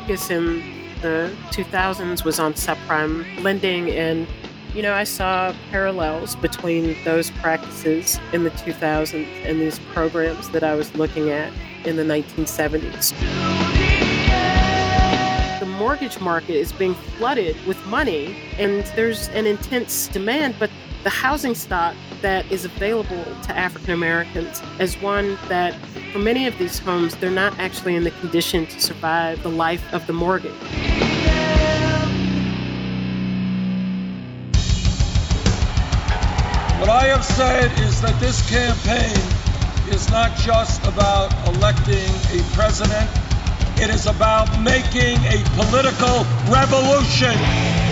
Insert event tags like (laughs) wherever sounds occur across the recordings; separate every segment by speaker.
Speaker 1: focus in the 2000s was on subprime lending and you know, I saw parallels between those practices in the 2000s and these programs that I was looking at in the 1970s. The mortgage market is being flooded with money, and there's an intense demand, but the housing stock that is available to African Americans is one that, for many of these homes, they're not actually in the condition to survive the life of the mortgage.
Speaker 2: What I have said is that this campaign is not just about electing a president, it is about making a political revolution.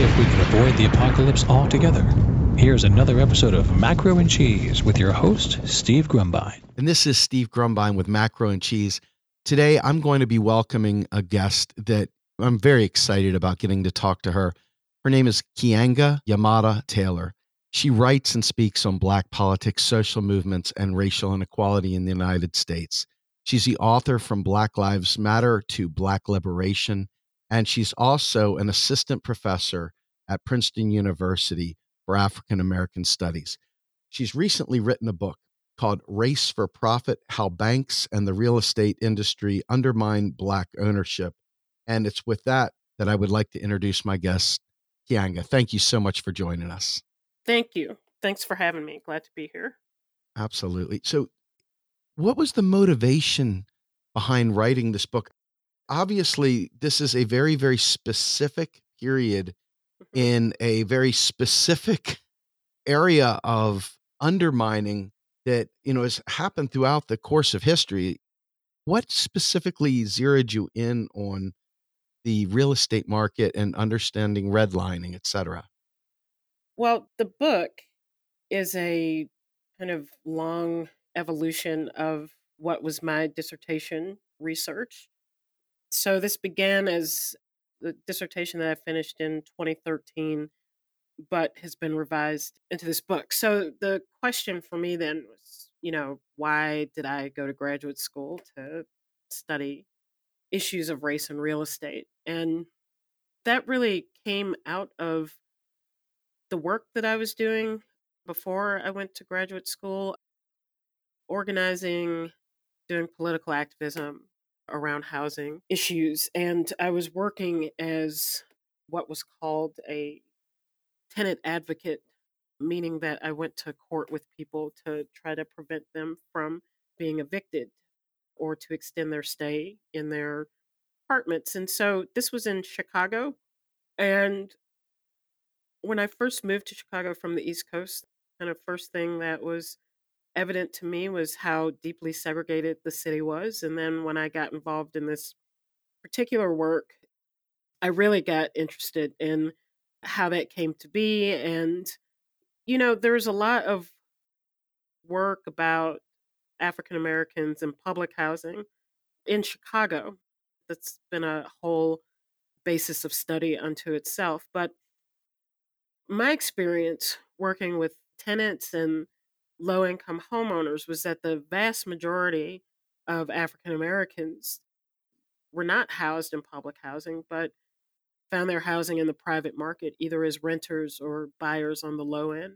Speaker 3: if we can avoid the apocalypse altogether. Here's another episode of Macro and Cheese with your host, Steve Grumbine.
Speaker 4: And this is Steve Grumbine with Macro and Cheese. Today, I'm going to be welcoming a guest that I'm very excited about getting to talk to her. Her name is Keeanga-Yamahtta Taylor. She writes and speaks on Black politics, social movements, and racial inequality in the United States. She's the author from Black Lives Matter to Black Liberation, and she's also an assistant professor at Princeton University for African American Studies. She's recently written a book called Race for Profit How Banks and the Real Estate Industry Undermine Black Ownership. And it's with that that I would like to introduce my guest, Keeanga. Thank you so much for joining us.
Speaker 1: Thank you. Thanks for having me. Glad to be here.
Speaker 4: Absolutely. So, what was the motivation behind writing this book? Obviously, this is a very, very specific period. In a very specific area of undermining that you know has happened throughout the course of history what specifically zeroed you in on the real estate market and understanding redlining et cetera
Speaker 1: Well, the book is a kind of long evolution of what was my dissertation research. So this began as the dissertation that I finished in 2013, but has been revised into this book. So the question for me then was, you know, why did I go to graduate school to study issues of race and real estate? And that really came out of the work that I was doing before I went to graduate school, organizing, doing political activism around housing issues. And I was working as what was called a tenant advocate, meaning that I went to court with people to try to prevent them from being evicted or to extend their stay in their apartments. And so this was in Chicago. And when I first moved to Chicago from the East Coast, kind of first thing that was evident to me was how deeply segregated the city was. And then when I got involved in this particular work, I really got interested in how that came to be. And, you know, there's a lot of work about African Americans in public housing in Chicago that's been a whole basis of study unto itself. But my experience working with tenants and low income homeowners was that the vast majority of African Americans were not housed in public housing, but found their housing in the private market, either as renters or buyers on the low end.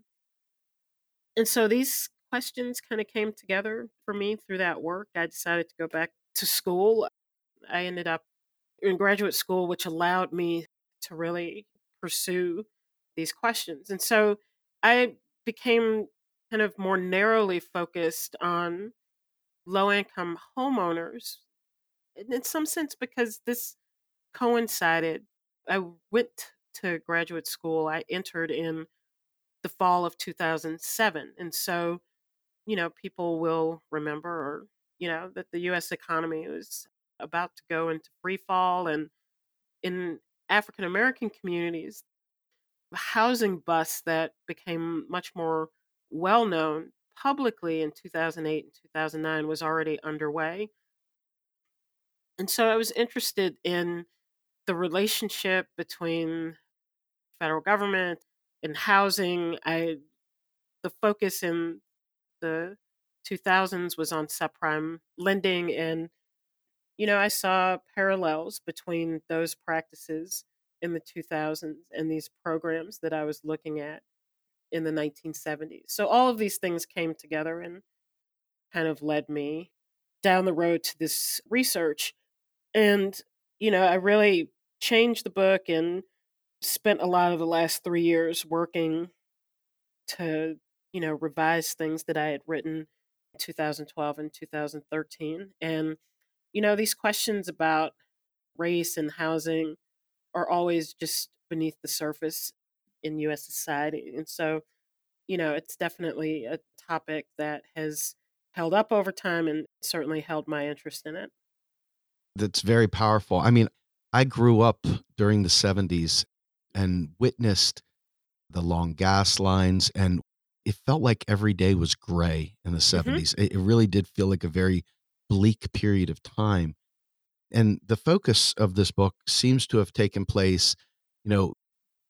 Speaker 1: And so these questions kind of came together for me through that work. I decided to go back to school. I ended up in graduate school, which allowed me to really pursue these questions. And so I became kind of more narrowly focused on low income homeowners in some sense because this coincided. I went to graduate school, I entered in the fall of 2007. And so you know, people will remember or, you know, that the US economy was about to go into free fall and in African American communities, the housing bust that became much more well known publicly in 2008 and 2009 was already underway. And so I was interested in the relationship between federal government and housing. I the focus in the 2000s was on subprime lending and you know, I saw parallels between those practices in the 2000s and these programs that I was looking at in the 1970s. So all of these things came together and kind of led me down the road to this research. And, you know, I really changed the book and spent a lot of the last three years working to, you know, revise things that I had written in 2012 and 2013. And you know, these questions about race and housing are always just beneath the surface in US society. And so, you know, it's definitely a topic that has held up over time and certainly held my interest in it.
Speaker 4: That's very powerful. I mean, I grew up during the 70s and witnessed the long gas lines and it felt like every day was gray in the mm-hmm. 70s. It, it really did feel like a very bleak period of time. And the focus of this book seems to have taken place, you know,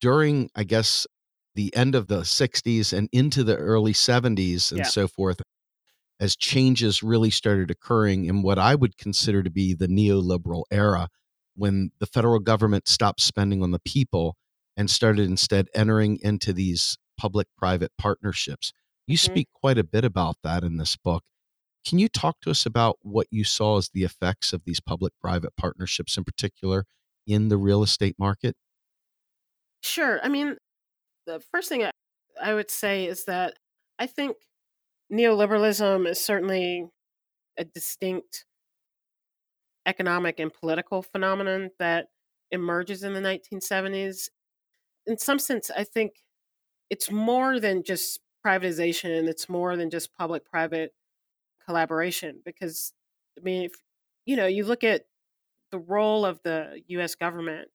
Speaker 4: during, I guess, the end of the 60s and into the early 70s and
Speaker 1: Yeah.
Speaker 4: so forth, as changes really started occurring in what I would consider to be the neoliberal era, when the federal government stopped spending on the people and started instead entering into these public private partnerships. You
Speaker 1: Mhm.
Speaker 4: speak quite a bit about that in this book. Can you talk to us about what you saw as the effects of these public private partnerships in particular in the real estate market?
Speaker 1: Sure. I mean, the first thing I, would say is that I think neoliberalism is certainly a distinct economic and political phenomenon that emerges in the 1970s. In some sense, I think it's more than just privatization, it's more than just public private collaboration because I mean, if you know, you look at the role of the US government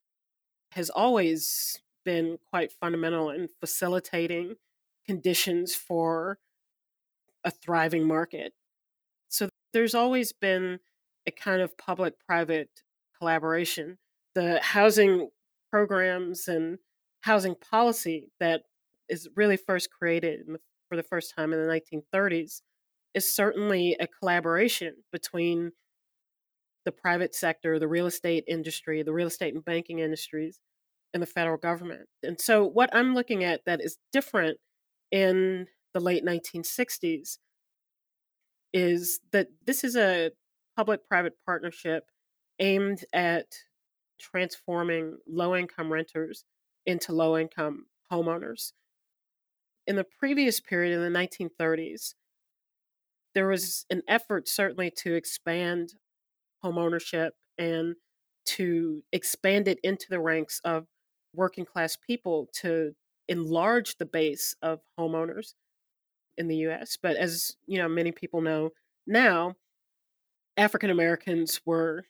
Speaker 1: has always been quite fundamental in facilitating conditions for a thriving market. So there's always been a kind of public private collaboration. The housing programs and housing policy that is really first created for the first time in the 1930s is certainly a collaboration between the private sector, the real estate industry, the real estate and banking industries, and the federal government. And so, what I'm looking at that is different in the late 1960s is that this is a public private partnership aimed at transforming low income renters into low income homeowners. In the previous period, in the 1930s, there was an effort certainly to expand homeownership and to expand it into the ranks of working class people to enlarge the base of homeowners in the US. But as you know, many people know now, African Americans were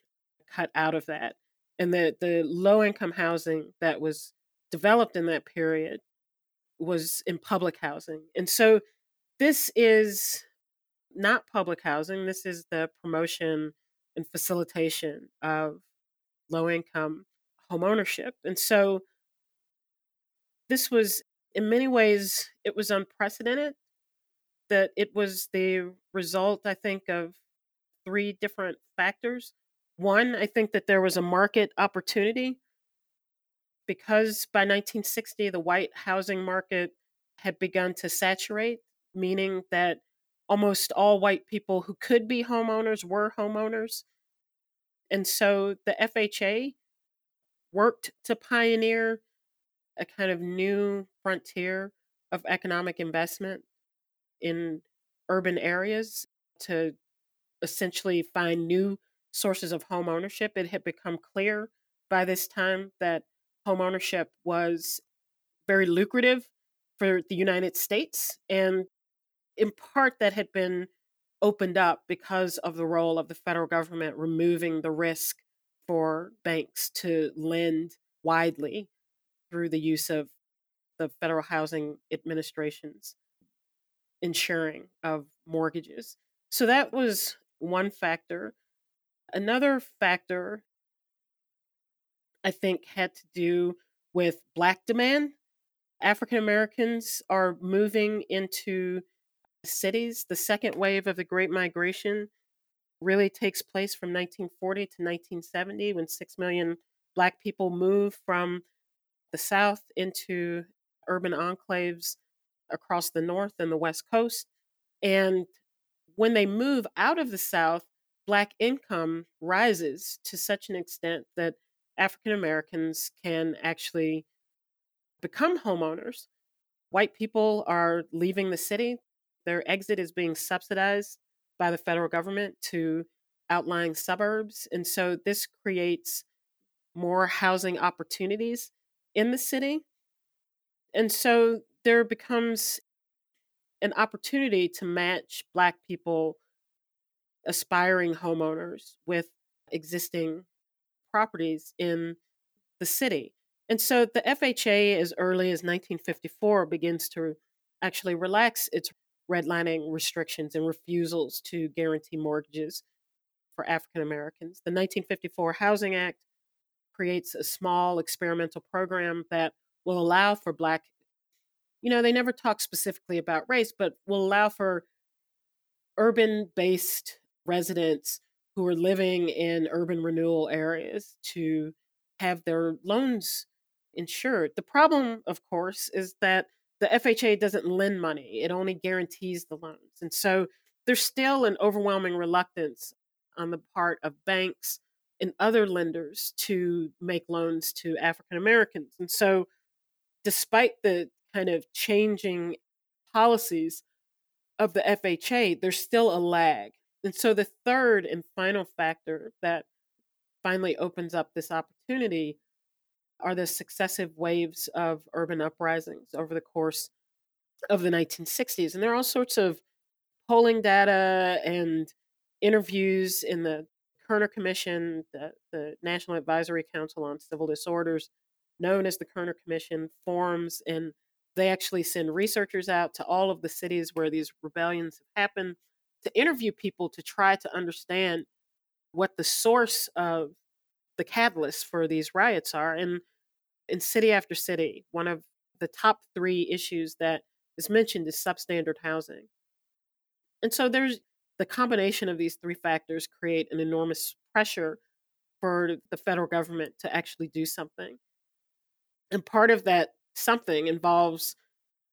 Speaker 1: cut out of that. And the, the low income housing that was developed in that period was in public housing. And so this is not public housing, this is the promotion and facilitation of low income home ownership. And so this was in many ways it was unprecedented that it was the result I think of three different factors. One, I think that there was a market opportunity because by 1960 the white housing market had begun to saturate, meaning that almost all white people who could be homeowners were homeowners. And so the FHA worked to pioneer a kind of new frontier of economic investment in urban areas to essentially find new sources of home ownership. It had become clear by this time that home ownership was very lucrative for the United States and in part that had been opened up because of the role of the federal government removing the risk for banks to lend widely through the use of the Federal Housing Administration's insuring of mortgages. So that was one factor. Another factor, I think, had to do with Black demand. African Americans are moving into cities. The second wave of the Great Migration really takes place from 1940 to 1970 when 6 million Black people move from the South into urban enclaves across the North and the West Coast. And when they move out of the South, Black income rises to such an extent that African Americans can actually become homeowners. White people are leaving the city. Their exit is being subsidized by the federal government to outlying suburbs. And so this creates more housing opportunities in the city. And so there becomes an opportunity to match Black people, aspiring homeowners, with existing properties in the city. And so the FHA, as early as 1954, begins to actually relax its redlining restrictions and refusals to guarantee mortgages for African Americans. The 1954 Housing Act creates a small experimental program that will allow for Black, you know, they never talk specifically about race, but will allow for urban based residents who are living in urban renewal areas to have their loans insured. The problem, of course, is that the FHA doesn't lend money, it only guarantees the loans. And so there's still an overwhelming reluctance on the part of banks and other lenders to make loans to African Americans. And so, despite the kind of changing policies of the FHA, there's still a lag. And so, the third and final factor that finally opens up this opportunity are the successive waves of urban uprisings over the course of the 1960s. And there are all sorts of polling data and interviews in the Kerner Commission, the, the National Advisory Council on Civil Disorders, known as the Kerner Commission, forms and they actually send researchers out to all of the cities where these rebellions have happened to interview people to try to understand what the source of the catalyst for these riots are. And in city after city, one of the top three issues that is mentioned is substandard housing. And so there's the combination of these three factors create an enormous pressure for the federal government to actually do something. And part of that something involves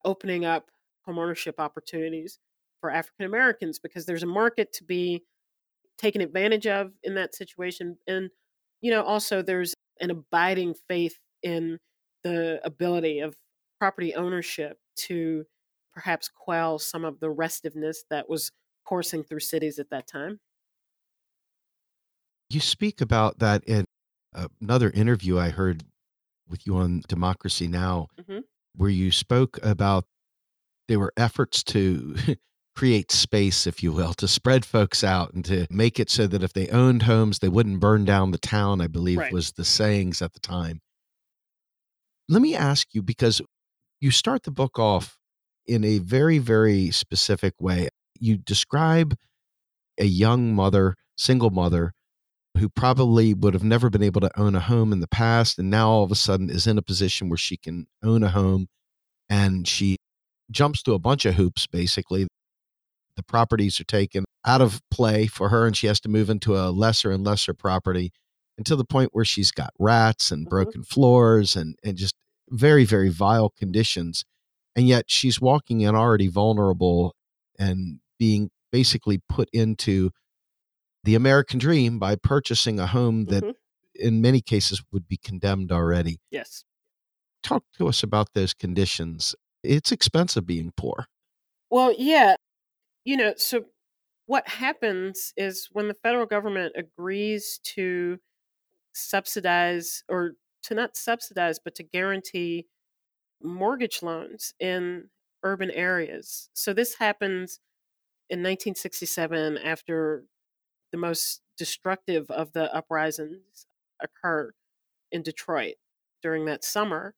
Speaker 1: opening up homeownership opportunities for African Americans because there's a market to be taken advantage of in that situation. And, you know, also there's an abiding faith in the ability of property ownership to perhaps quell some of the restiveness that was coursing through cities at that time.
Speaker 4: You speak about that in another interview I heard with you on Democracy Now,
Speaker 1: Mhm.
Speaker 4: where you spoke about there were efforts to (laughs) create space, if you will, to spread folks out and to make it so that if they owned homes, they wouldn't burn down the town, I believe
Speaker 1: Right.
Speaker 4: was the sayings at the time. Let me ask you because you start the book off in a very, very specific way. You describe a young mother, single mother, who probably would have never been able to own a home in the past and now all of a sudden is in a position where she can own a home and she jumps through a bunch of hoops basically the properties are taken out of play for her and she has to move into a lesser and lesser property until the point where she's got rats and
Speaker 1: Mhm.
Speaker 4: broken floors and and just very very vile conditions and yet she's walking in already vulnerable and being basically put into the American dream by purchasing a home that
Speaker 1: Mhm.
Speaker 4: in many cases would be condemned already.
Speaker 1: Yes.
Speaker 4: Talk to us about those conditions. It's expensive being poor.
Speaker 1: Well, yeah. You know, so what happens is when the federal government agrees to subsidize or to not subsidize, but to guarantee mortgage loans in urban areas. So this happens in 1967 after the most destructive of the uprisings occur in Detroit during that summer.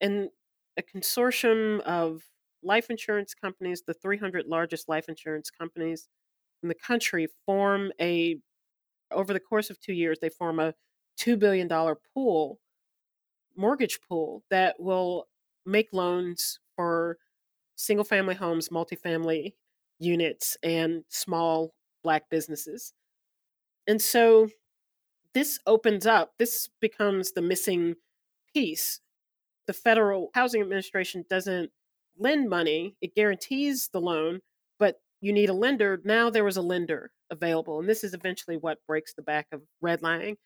Speaker 1: And a consortium of life insurance companies, the 300 largest life insurance companies in the country, form a, over the course of two years, they form a $2 billion pool, mortgage pool, that will make loans for single family homes, multifamily units, and small black businesses. And so this opens up, this becomes the missing piece. The Federal Housing Administration doesn't lend money, it guarantees the loan, but you need a lender. Now there was a lender available. And this is eventually what breaks the back of redlining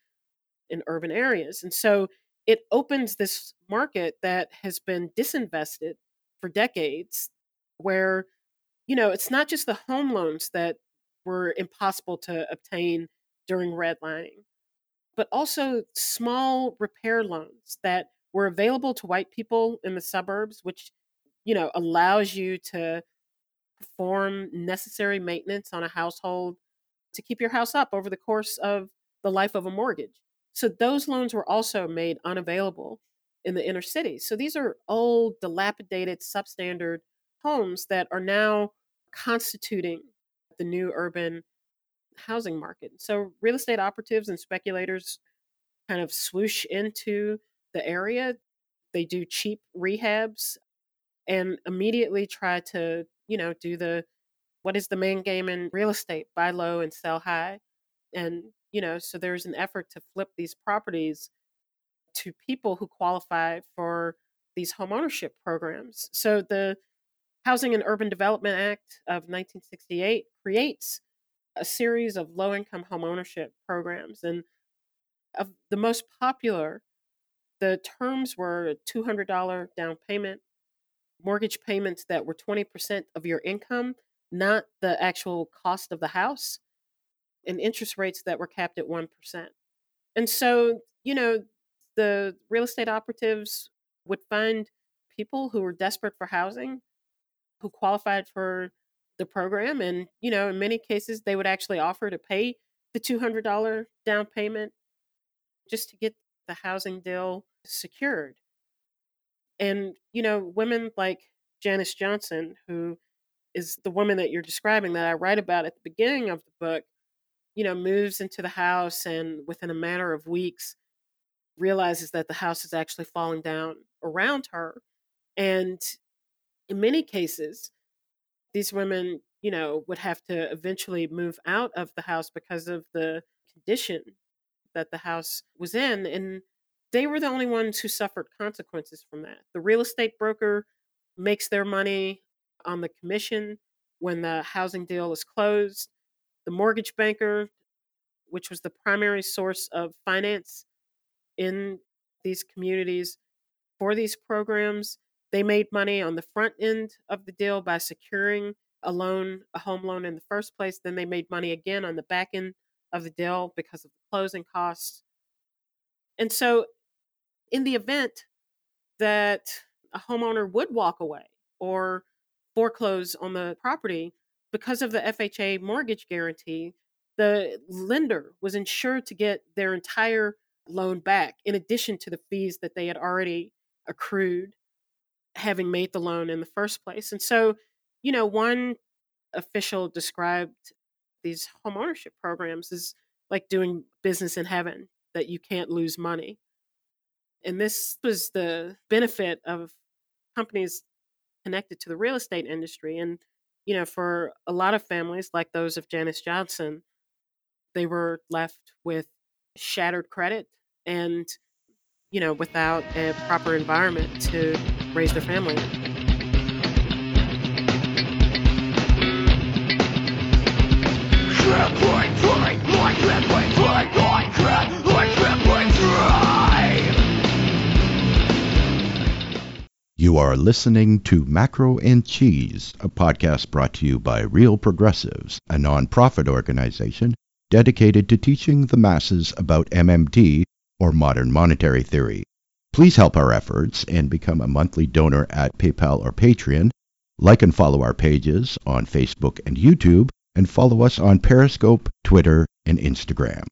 Speaker 1: in urban areas. And so it opens this market that has been disinvested for decades, where, you know, it's not just the home loans that were impossible to obtain during redlining, but also small repair loans that were available to white people in the suburbs, which, you know, allows you to perform necessary maintenance on a household to keep your house up over the course of the life of a mortgage. So those loans were also made unavailable in the inner cities. So these are old, dilapidated, substandard homes that are now constituting the new urban housing market. So real estate operatives and speculators kind of swoosh into the area. They do cheap rehabs and immediately try to, you know, do the what is the main game in real estate? Buy low and sell high. And, you know, so there's an effort to flip these properties to people who qualify for these homeownership programs. So the Housing and Urban Development Act of 1968 creates a series of low income homeownership programs. And of the most popular, the terms were a $200 down payment, mortgage payments that were 20% of your income, not the actual cost of the house, and interest rates that were capped at 1%. And so, you know, the real estate operatives would find people who were desperate for housing, who qualified for the program. And, you know, in many cases, they would actually offer to pay the $200 down payment just to get the housing deal secured. And, you know, women like Janice Johnson, who is the woman that you're describing that I write about at the beginning of the book, you know, moves into the house and within a matter of weeks realizes that the house is actually falling down around her. And in many cases, these women, you know, would have to eventually move out of the house because of the condition that the house was in. And they were the only ones who suffered consequences from that. The real estate broker makes their money on the commission when the housing deal is closed. The mortgage banker, which was the primary source of finance in these communities for these programs, they made money on the front end of the deal by securing a loan, a home loan in the first place. Then they made money again on the back end of the deal because of the closing costs. And so, in the event that a homeowner would walk away or foreclose on the property because of the FHA mortgage guarantee, the lender was insured to get their entire loan back in addition to the fees that they had already accrued having made the loan in the first place. And so, you know, one official described these home ownership programs as like doing business in heaven, that you can't lose money. And this was the benefit of companies connected to the real estate industry. And, you know, for a lot of families like those of Janice Johnson, they were left with shattered credit and you know, without a proper environment to raise their family.
Speaker 5: You are listening to Macro and Cheese, a podcast brought to you by Real Progressives, a nonprofit organization dedicated to teaching the masses about MMT or modern monetary theory. Please help our efforts and become a monthly donor at PayPal or Patreon. Like and follow our pages on Facebook and YouTube, and follow us on Periscope, Twitter, and Instagram.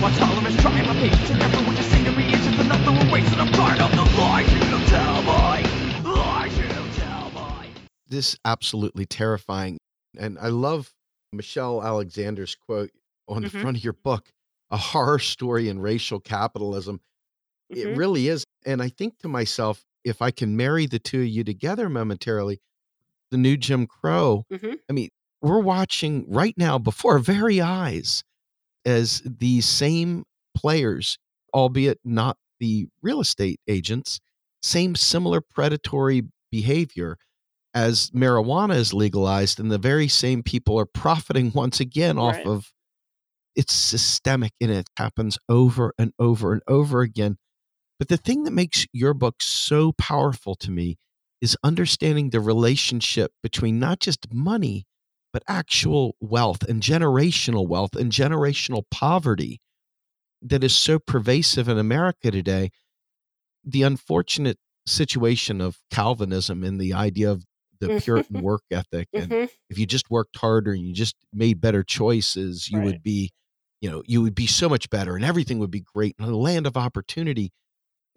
Speaker 6: My tolerance, trying my patience, and never want to see me. It's another one waiting. I'm tired of the lies you tell me, lies you tell me.
Speaker 4: this absolutely terrifying. And I love Michelle Alexander's quote on the
Speaker 1: Mhm.
Speaker 4: front of your book a horror story in racial capitalism. It
Speaker 1: Mhm.
Speaker 4: really is. And I think to myself, if I can marry the two of you together momentarily, the new Jim Crow,
Speaker 1: Mhm.
Speaker 4: I mean, we're watching right now before our very eyes as these same players, albeit not the real estate agents, same similar predatory behavior as marijuana is legalized, and the very same people are profiting (laughs) once again off of it's systemic and it happens over and over and over again. But the thing that makes your book so powerful to me is understanding the relationship between not just money, but actual wealth and generational wealth and generational poverty that is so pervasive in America today. The unfortunate situation of Calvinism and the idea of the Puritan work ethic. And
Speaker 1: Mhm.
Speaker 4: if you just worked harder and you just made better choices, you
Speaker 1: Right.
Speaker 4: would be, you know, you would be so much better and everything would be great in a land of opportunity.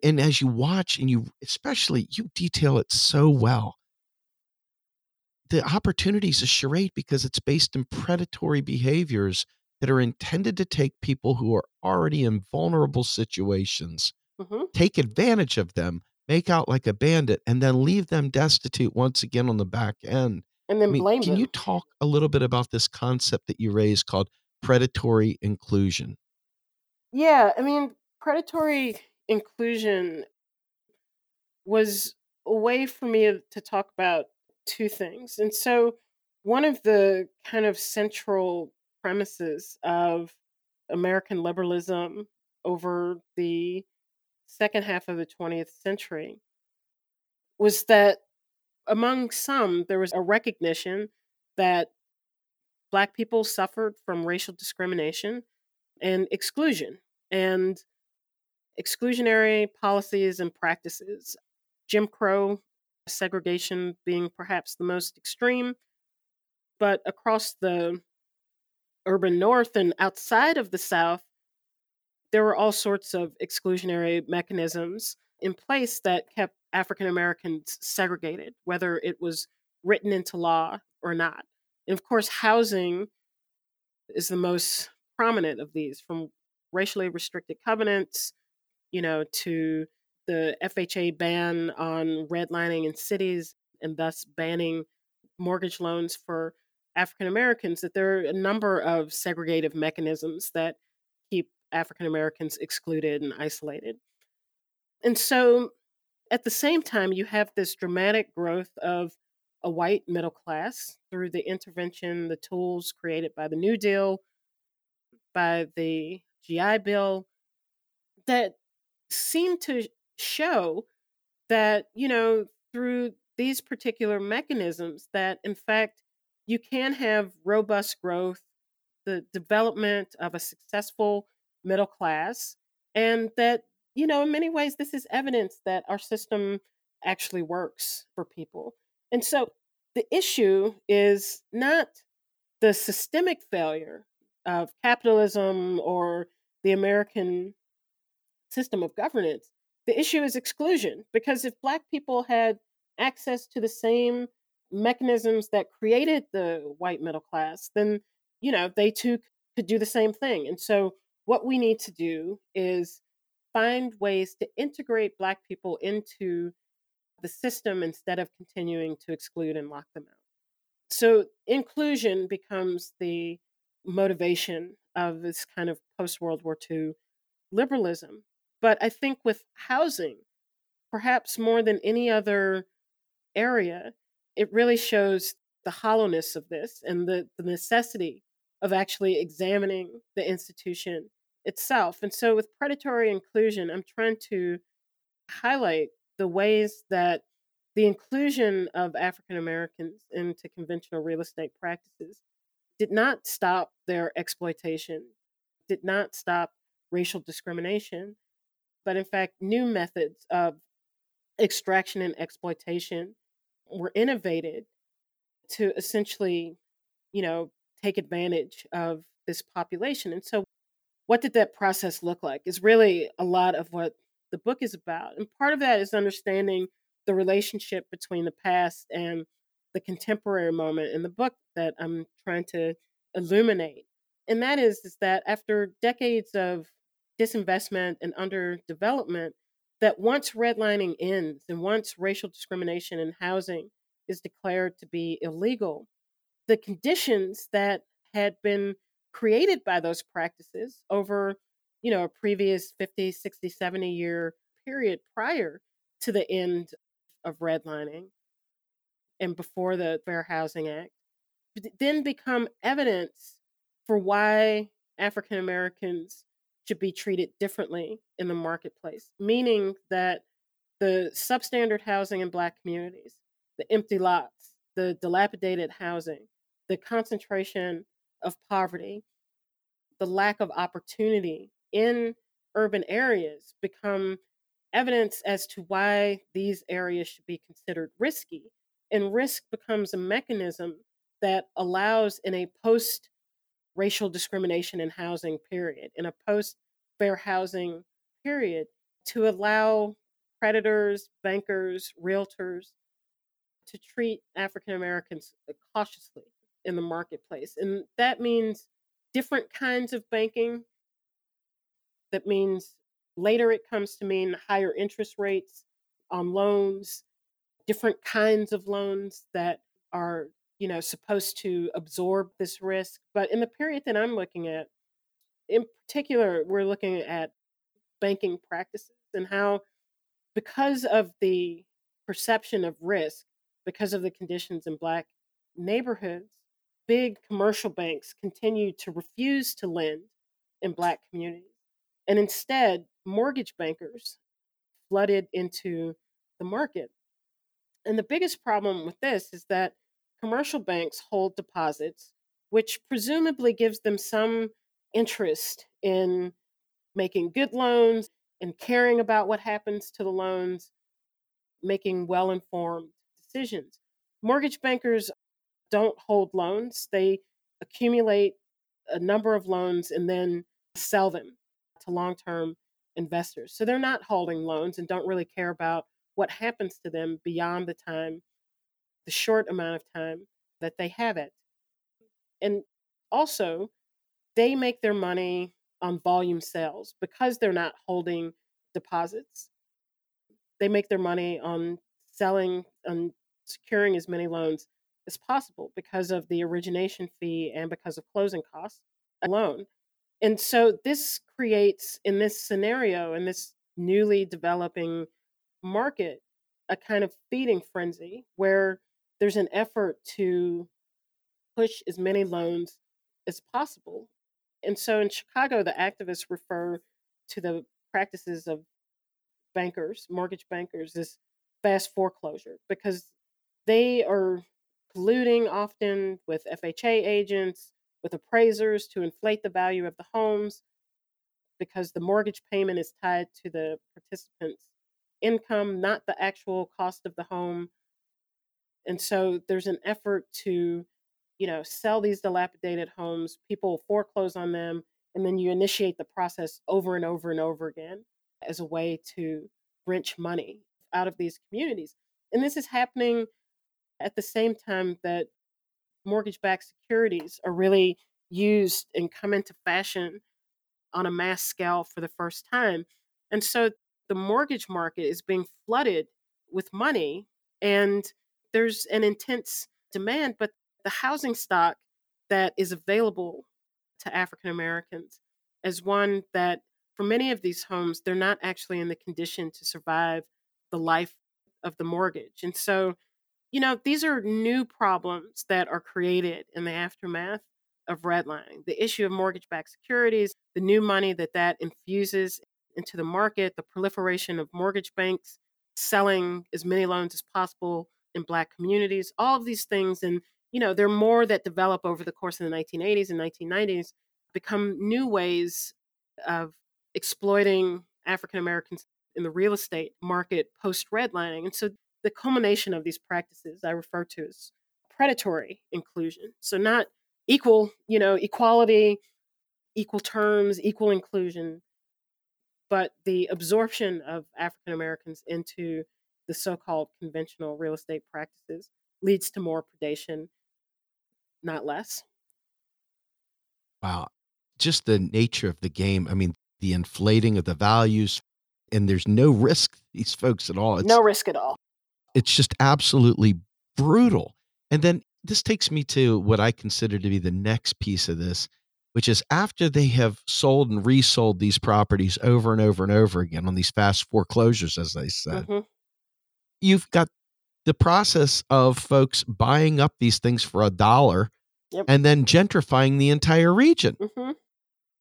Speaker 4: And as you watch and you, especially, you detail it so well. The opportunity is a charade because it's based in predatory behaviors that are intended to take people who are already in vulnerable situations,
Speaker 1: Mhm.
Speaker 4: take advantage of them, make out like a bandit, and then leave them destitute once again on the back end.
Speaker 1: And
Speaker 4: I
Speaker 1: then
Speaker 4: mean,
Speaker 1: blame
Speaker 4: can you talk a little bit about this concept that you raised called predatory inclusion?
Speaker 1: Yeah, I mean, predatory inclusion was a way for me to talk about two things. And so, one of the kind of central premises of American liberalism over the second half of the 20th century was that among some, there was a recognition that Black people suffered from racial discrimination and exclusion. And exclusionary policies and practices, Jim Crow segregation being perhaps the most extreme, but across the urban north and outside of the south, there were all sorts of exclusionary mechanisms in place that kept African Americans segregated, whether it was written into law or not. And of course, housing is the most prominent of these, from racially restricted covenants, you know, to the FHA ban on redlining in cities and thus banning mortgage loans for African Americans, that there are a number of segregative mechanisms that keep African Americans excluded and isolated. And so at the same time, you have this dramatic growth of a white middle class through the intervention, the tools created by the New Deal, by the GI Bill, that seem to show that, you know, through these particular mechanisms, that in fact, you can have robust growth, the development of a successful middle class, and that, you know, in many ways, this is evidence that our system actually works for people. And so the issue is not the systemic failure of capitalism or the American system of governance. The issue is exclusion because if Black people had access to the same mechanisms that created the white middle class, then, you know, they too could do the same thing. And so, what we need to do is find ways to integrate Black people into the system instead of continuing to exclude and lock them out. So, inclusion becomes the motivation of this kind of post World War II liberalism. But I think with housing, perhaps more than any other area, it really shows the hollowness of this and the, the necessity of actually examining the institution itself. And so, with predatory inclusion, I'm trying to highlight the ways that the inclusion of African Americans into conventional real estate practices did not stop their exploitation, did not stop racial discrimination, but in fact, new methods of extraction and exploitation were innovated to essentially, you know, take advantage of this population. And so, what did that process look like? Is really a lot of what the book is about. And part of that is understanding the relationship between the past and the contemporary moment in the book that I'm trying to illuminate. And that is, is that after decades of disinvestment and underdevelopment, that once redlining ends and once racial discrimination in housing is declared to be illegal, the conditions that had been created by those practices over you know a previous 50 60 70 year period prior to the end of redlining and before the fair housing act then become evidence for why african americans should be treated differently in the marketplace meaning that the substandard housing in black communities the empty lots the dilapidated housing the concentration of poverty, the lack of opportunity in urban areas become evidence as to why these areas should be considered risky. And risk becomes a mechanism that allows, in a post racial discrimination in housing period, in a post fair housing period, to allow creditors, bankers, realtors to treat African Americans uh, cautiously in the marketplace. And that means different kinds of banking. That means later it comes to mean higher interest rates on loans, different kinds of loans that are, you know, supposed to absorb this risk. But in the period that I'm looking at, in particular, we're looking at banking practices and how because of the perception of risk, because of the conditions in black neighborhoods, big commercial banks continue to refuse to lend in black communities. And instead, mortgage bankers flooded into the market. And the biggest problem with this is that commercial banks hold deposits, which presumably gives them some interest in making good loans and caring about what happens to the loans, making well informed decisions. Mortgage bankers don't hold loans. They accumulate a number of loans and then sell them to long term investors. So they're not holding loans and don't really care about what happens to them beyond the time, the short amount of time that they have it. And also, they make their money on volume sales because they're not holding deposits. They make their money on selling, on securing as many loans as possible because of the origination fee and because of closing costs alone. And so this creates, in this scenario, in this newly developing market, a kind of feeding frenzy where there's an effort to push as many loans as possible. And so in Chicago, the activists refer to the practices of bankers, mortgage bankers, as fast foreclosure because they are colluding often with FHA agents, with appraisers to inflate the value of the homes because the mortgage payment is tied to the participant's income, not the actual cost of the home. And so there's an effort to, you know, sell these dilapidated homes, people foreclose on them, and then you initiate the process over and over and over again as a way to wrench money out of these communities. And this is happening at the same time that mortgage backed securities are really used and come into fashion on a mass scale for the first time. And so the mortgage market is being flooded with money and there's an intense demand, but the housing stock that is available to African Americans is one that, for many of these homes, they're not actually in the condition to survive the life of the mortgage. And so you know, these are new problems that are created in the aftermath of redlining, the issue of mortgage backed securities, the new money that that infuses into the market, the proliferation of mortgage banks selling as many loans as possible in black communities, all of these things. And, you know, there are more that develop over the course of the 1980s and 1990s, become new ways of exploiting African Americans in the real estate market post redlining. And so the culmination of these practices I refer to as predatory inclusion. So not equal, you know, equality, equal terms, equal inclusion, but the absorption of African Americans into the so-called conventional real estate practices leads to more predation, not less.
Speaker 4: Wow. Just the nature of the game. I mean, the inflating of the values, and there's no risk these folks at all. It's,
Speaker 1: no risk at all.
Speaker 4: It's just absolutely brutal. And then this takes me to what I consider to be the next piece of this, which is after they have sold and resold these properties over and over and over again on these fast foreclosures, as they said,
Speaker 1: Mhm.
Speaker 4: You've got the process of folks buying up these things for a dollar
Speaker 1: Yep.
Speaker 4: and then gentrifying the entire region.
Speaker 1: Mhm.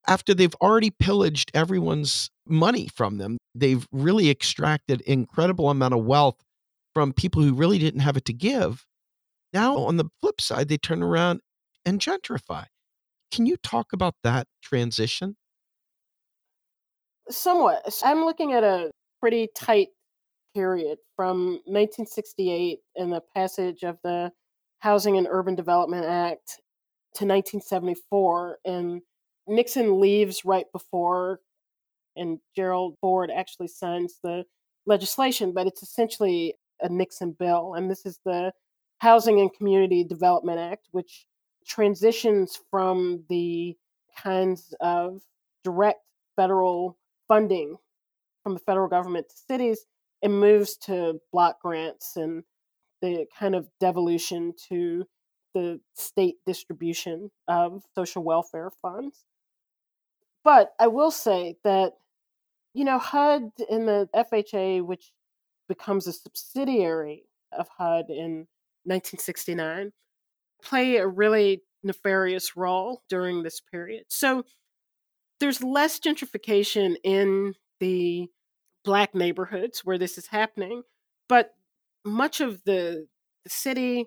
Speaker 4: After they've already pillaged everyone's money from them, they've really extracted incredible amount of wealth from people who really didn't have it to give. Now, on the flip side, they turn around and gentrify. Can you talk about that transition?
Speaker 1: Somewhat. I'm looking at a pretty tight period from 1968 and the passage of the Housing and Urban Development Act to 1974. And Nixon leaves right before, and Gerald Ford actually signs the legislation, but it's essentially a Nixon bill. And this is the Housing and Community Development Act, which transitions from the kinds of direct federal funding from the federal government to cities and moves to block grants and the kind of devolution to the state distribution of social welfare funds. But I will say that, you know, HUD and the FHA, which becomes a subsidiary of HUD in 1969, play a really nefarious role during this period. So there's less gentrification in the black neighborhoods where this is happening, but much of the, city,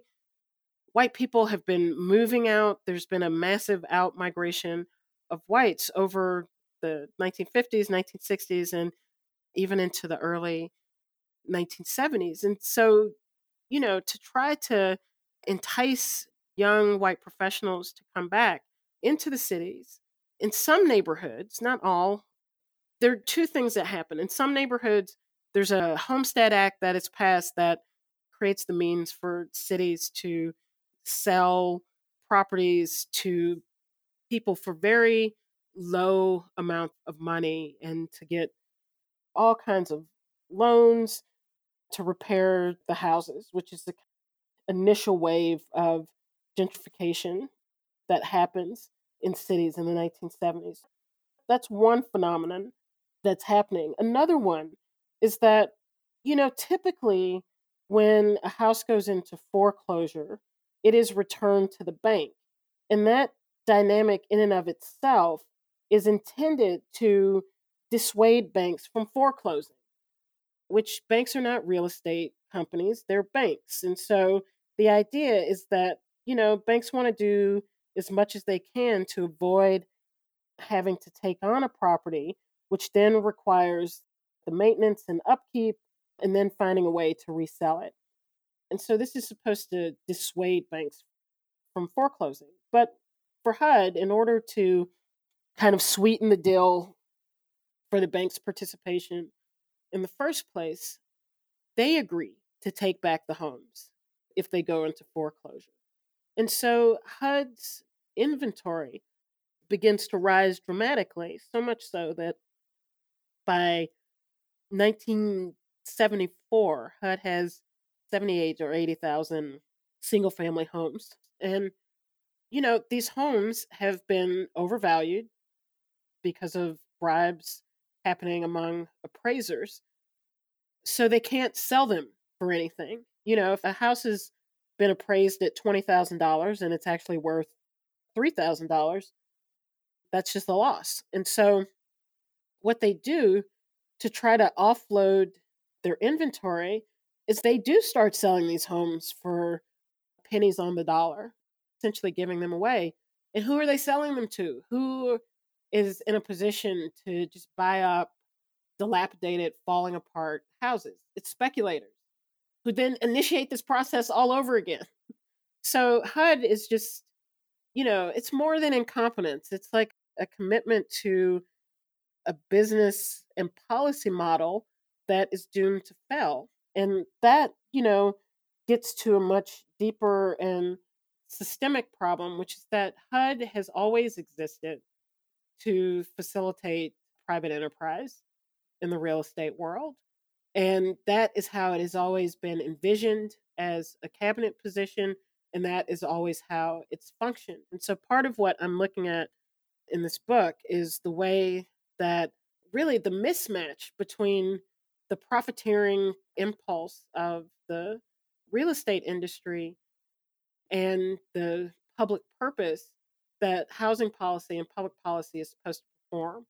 Speaker 1: white people have been moving out. There's been a massive out migration of whites over the 1950s, 1960s, and even into the early 1970s. And so, you know, to try to entice young white professionals to come back into the cities, in some neighborhoods, not all, there are two things that happen. In some neighborhoods, there's a Homestead Act that is passed that creates the means for cities to sell properties to people for very low amount of money and to get all kinds of loans to repair the houses, which is the initial wave of gentrification that happens in cities in the 1970s. That's one phenomenon that's happening. Another one is that, you know, typically when a house goes into foreclosure, it is returned to the bank. And that dynamic, in and of itself, is intended to dissuade banks from foreclosing, which banks are not real estate companies, they're banks. And so the idea is that, you know, banks want to do as much as they can to avoid having to take on a property, which then requires the maintenance and upkeep, and then finding a way to resell it. And so this is supposed to dissuade banks from foreclosing. But for HUD, in order to kind of sweeten the deal for the bank's participation in the first place, they agree to take back the homes if they go into foreclosure. And so HUD's inventory begins to rise dramatically, so much so that by 1974, HUD has 78 or 80,000 single family homes. And, you know, these homes have been overvalued because of bribes happening among appraisers. So they can't sell them for anything. You know, if a house has been appraised at $20,000 and it's actually worth $3,000, that's just a loss. And so, what they do to try to offload their inventory is they do start selling these homes for pennies on the dollar, essentially giving them away. And who are they selling them to? Who is in a position to just buy up dilapidated, falling apart houses? It's speculators who then initiate this process all over again. So HUD is just, you know, it's more than incompetence. It's like a commitment to a business and policy model that is doomed to fail. And that, you know, gets to a much deeper and systemic problem, which is that HUD has always existed to facilitate private enterprise in the real estate world. And that is how it has always been envisioned as a cabinet position. And that is always how it's functioned. And so part of what I'm looking at in this book is the way that really the mismatch between the profiteering impulse of the real estate industry and the public purpose that housing policy and public policy is supposed to perform.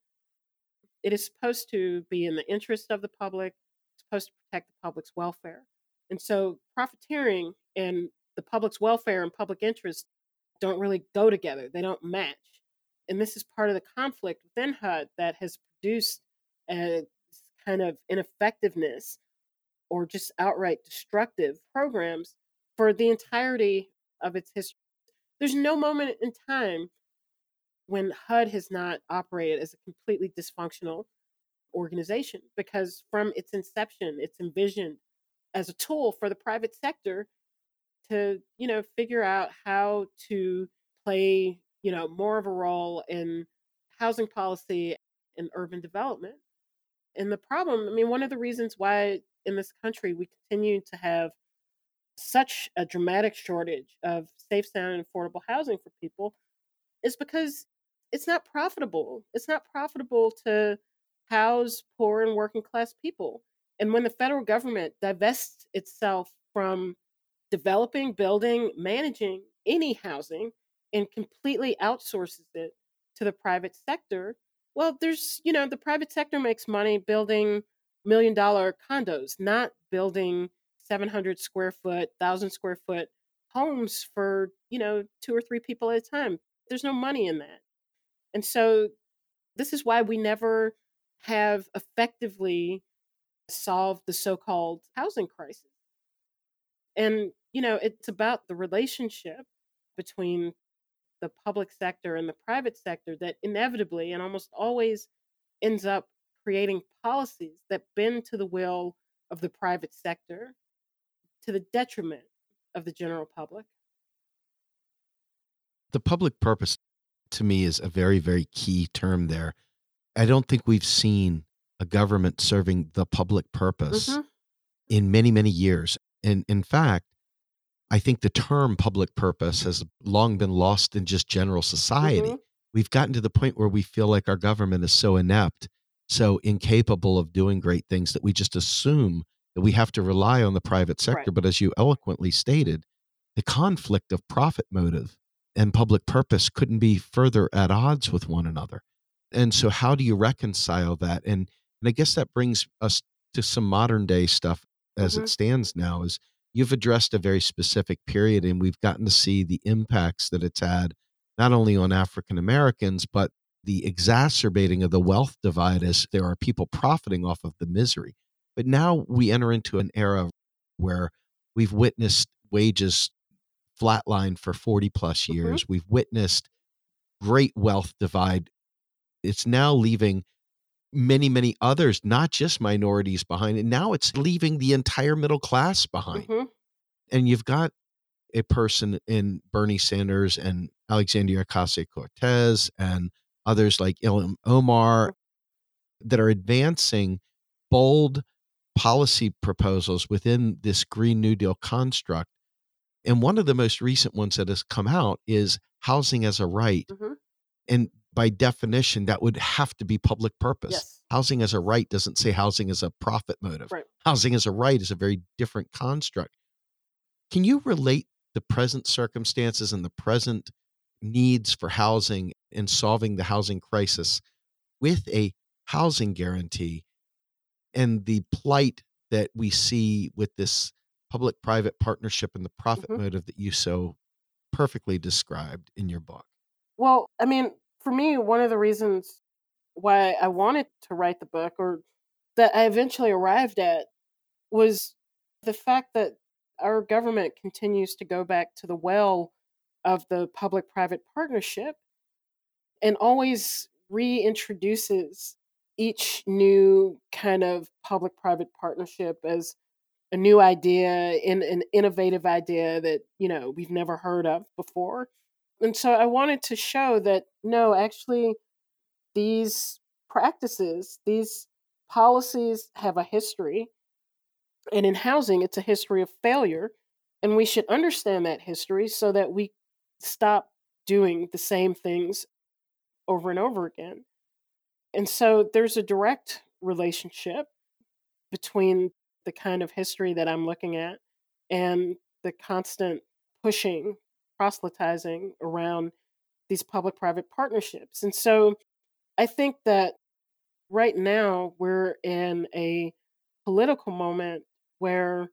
Speaker 1: It is supposed to be in the interest of the public, it's supposed to protect the public's welfare. And so profiteering and the public's welfare and public interest don't really go together, they don't match. And this is part of the conflict within HUD that has produced a kind of ineffectiveness or just outright destructive programs for the entirety of its history. There's no moment in time when HUD has not operated as a completely dysfunctional organization because from its inception, it's envisioned as a tool for the private sector to, you know, figure out how to play, you know, more of a role in housing policy and urban development. And the problem, I mean, one of the reasons why in this country we continue to have such a dramatic shortage of safe, sound, and affordable housing for people is because it's not profitable. It's not profitable to house poor and working class people. And when the federal government divests itself from developing, building, managing any housing and completely outsources it to the private sector, well, there's, you know, the private sector makes money building million dollar condos, not building 700 square foot, 1,000 square foot homes for, you know, two or three people at a time. There's no money in that. And so this is why we never have effectively solved the so called housing crisis. And, you know, it's about the relationship between the public sector and the private sector that inevitably and almost always ends up creating policies that bend to the will of the private sector to the detriment of the general public.
Speaker 4: The public purpose to me is a very, very key term there. I don't think we've seen a government serving the public purpose
Speaker 1: Mm-hmm.
Speaker 4: in many, many years. And in fact, I think the term public purpose has long been lost in just general society.
Speaker 1: Mhm.
Speaker 4: We've gotten to the point where we feel like our government is so inept, so incapable of doing great things that we just assume that we have to rely on the private sector.
Speaker 1: Right.
Speaker 4: But as you eloquently stated, the conflict of profit motive and public purpose couldn't be further at odds with one another. And so, how do you reconcile that? And and I guess that brings us to some modern day stuff as
Speaker 1: Mhm.
Speaker 4: it stands now. Is you've addressed a very specific period, and we've gotten to see the impacts that it's had not only on African Americans but the exacerbating of the wealth divide as there are people profiting off of the misery. But now we enter into an era where we've witnessed wages flatline for 40 plus
Speaker 1: Mhm.
Speaker 4: years. We've witnessed great wealth divide. It's now leaving many, many others, not just minorities behind. And now it's leaving the entire middle class behind.
Speaker 1: Mhm.
Speaker 4: And you've got a person in Bernie Sanders and Alexandria Ocasio Cortez and others like Ilhan Omar that are advancing bold policy proposals within this Green New Deal construct. And one of the most recent ones that has come out is housing as a right.
Speaker 1: Mhm.
Speaker 4: And by definition, that would have to be public purpose.
Speaker 1: Yes.
Speaker 4: Housing as a right doesn't say housing as a profit motive.
Speaker 1: Right.
Speaker 4: Housing as a right is a very different construct. Can you relate the present circumstances and the present needs for housing and solving the housing crisis with a housing guarantee and the plight that we see with this public private partnership and the profit
Speaker 1: Mhm.
Speaker 4: motive that you so perfectly described in your book.
Speaker 1: Well, I mean, for me, one of the reasons why I wanted to write the book or that I eventually arrived at was the fact that our government continues to go back to the well of the public private partnership and always reintroduces each new kind of public private partnership as a new idea in an innovative idea that you know we've never heard of before and so i wanted to show that no actually these practices these policies have a history and in housing it's a history of failure and we should understand that history so that we stop doing the same things over and over again. And so there's a direct relationship between the kind of history that I'm looking at and the constant pushing, proselytizing around these public private partnerships. And so I think that right now we're in a political moment where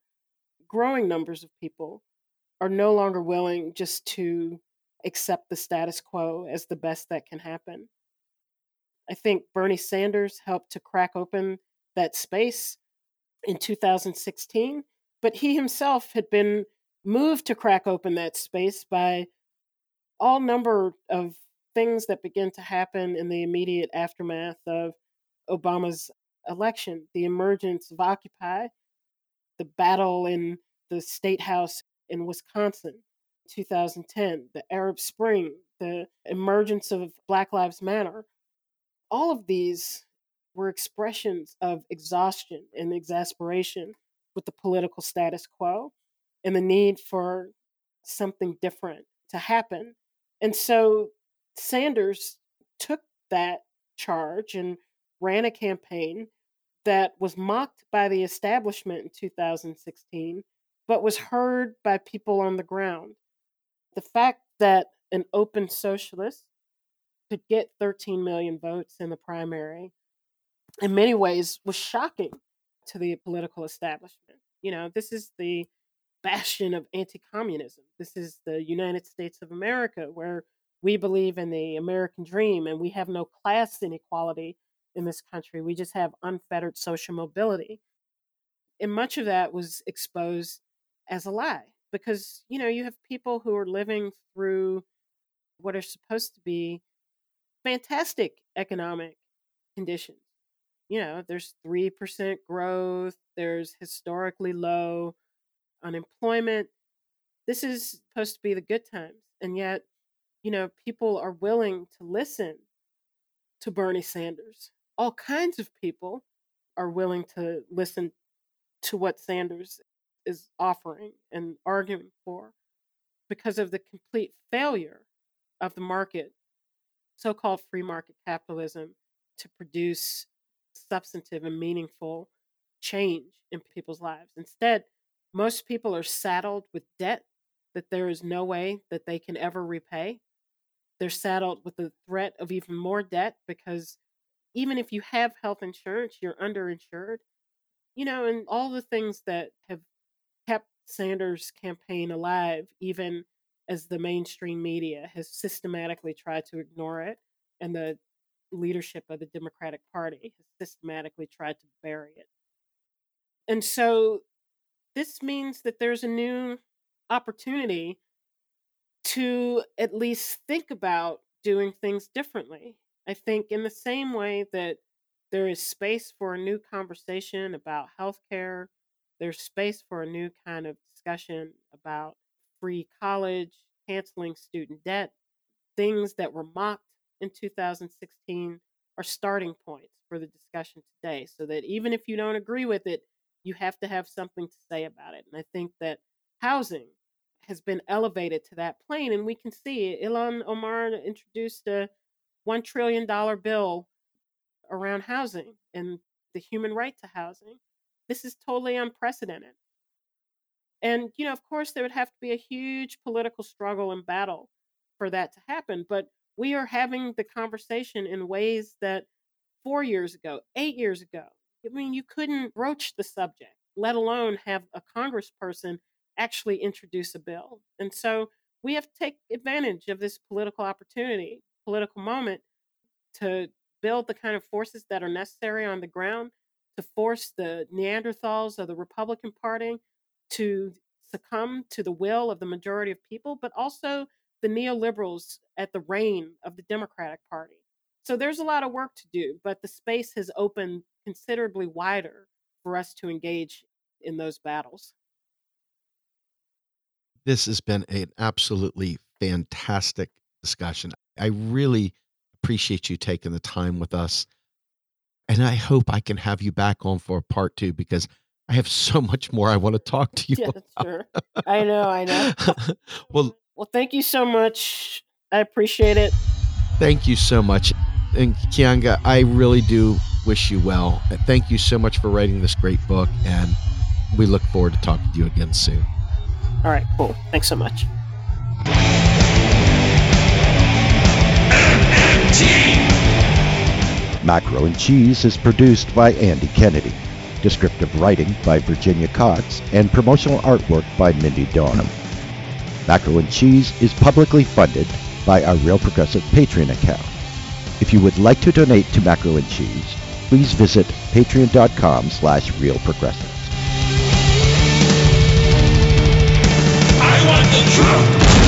Speaker 1: growing numbers of people are no longer willing just to accept the status quo as the best that can happen. I think Bernie Sanders helped to crack open that space in 2016, but he himself had been moved to crack open that space by all number of things that begin to happen in the immediate aftermath of Obama's election, the emergence of Occupy, the battle in the state house in Wisconsin, 2010, the Arab Spring, the emergence of Black Lives Matter. All of these were expressions of exhaustion and exasperation with the political status quo and the need for something different to happen. And so Sanders took that charge and ran a campaign that was mocked by the establishment in 2016, but was heard by people on the ground. The fact that an open socialist could get 13 million votes in the primary in many ways was shocking to the political establishment. You know, this is the bastion of anti communism. This is the United States of America, where we believe in the American dream and we have no class inequality in this country. We just have unfettered social mobility. And much of that was exposed as a lie because, you know, you have people who are living through what are supposed to be fantastic economic conditions. You know, there's 3% growth, there's historically low unemployment. This is supposed to be the good times. And yet, you know, people are willing to listen to Bernie Sanders. All kinds of people are willing to listen to what Sanders is offering and arguing for because of the complete failure of the market, so called free market capitalism, to produce substantive and meaningful change in people's lives. Instead, most people are saddled with debt that there is no way that they can ever repay. They're saddled with the threat of even more debt because even if you have health insurance, you're underinsured. You know, and all the things that have kept Sanders' campaign alive, even as the mainstream media has systematically tried to ignore it, and the leadership of the Democratic Party has systematically tried to bury it. And so this means that there's a new opportunity to at least think about doing things differently. I think, in the same way that there is space for a new conversation about healthcare, there's space for a new kind of discussion about free college, canceling student debt, things that were mocked in 2016 are starting points for the discussion today. So that even if you don't agree with it, you have to have something to say about it. And I think that housing has been elevated to that plane. And we can see Ilhan Omar introduced a $1 trillion bill around housing and the human right to housing. This is totally unprecedented. And, you know, of course, there would have to be a huge political struggle and battle for that to happen. But we are having the conversation in ways that four years ago, eight years ago, I mean, you couldn't broach the subject, let alone have a congressperson actually introduce a bill. And so we have to take advantage of this political opportunity, political moment to build the kind of forces that are necessary on the ground to force the Neanderthals of the Republican Party to succumb to the will of the majority of people, but also the neoliberals at the reign of the Democratic Party. So there's a lot of work to do, but the space has opened considerably wider for us to engage in those battles.
Speaker 4: This has been an absolutely fantastic discussion. I really appreciate you taking the time with us. And I hope I can have you back on for part two because I have (laughs) so much more I want to talk to you.
Speaker 1: Yeah,
Speaker 4: about.
Speaker 1: sure. I know, I know. (laughs)
Speaker 4: well,
Speaker 1: Well, thank you so much. I appreciate it.
Speaker 4: thank you so much. And Keeanga, I really do wish you well. Thank you so much for writing this great book. And we look forward to talking to you again soon.
Speaker 1: All right, cool. Thanks so much.
Speaker 5: Macro and Cheese is produced by Andy Kennedy. Descriptive writing by Virginia Cox and promotional artwork by Mindy Donham. Macro and Cheese is publicly funded by our Real Progressive Patreon account. If you would like to donate to Macro and Cheese, please visit patreon.com slash realprogressives.
Speaker 7: I want the truth.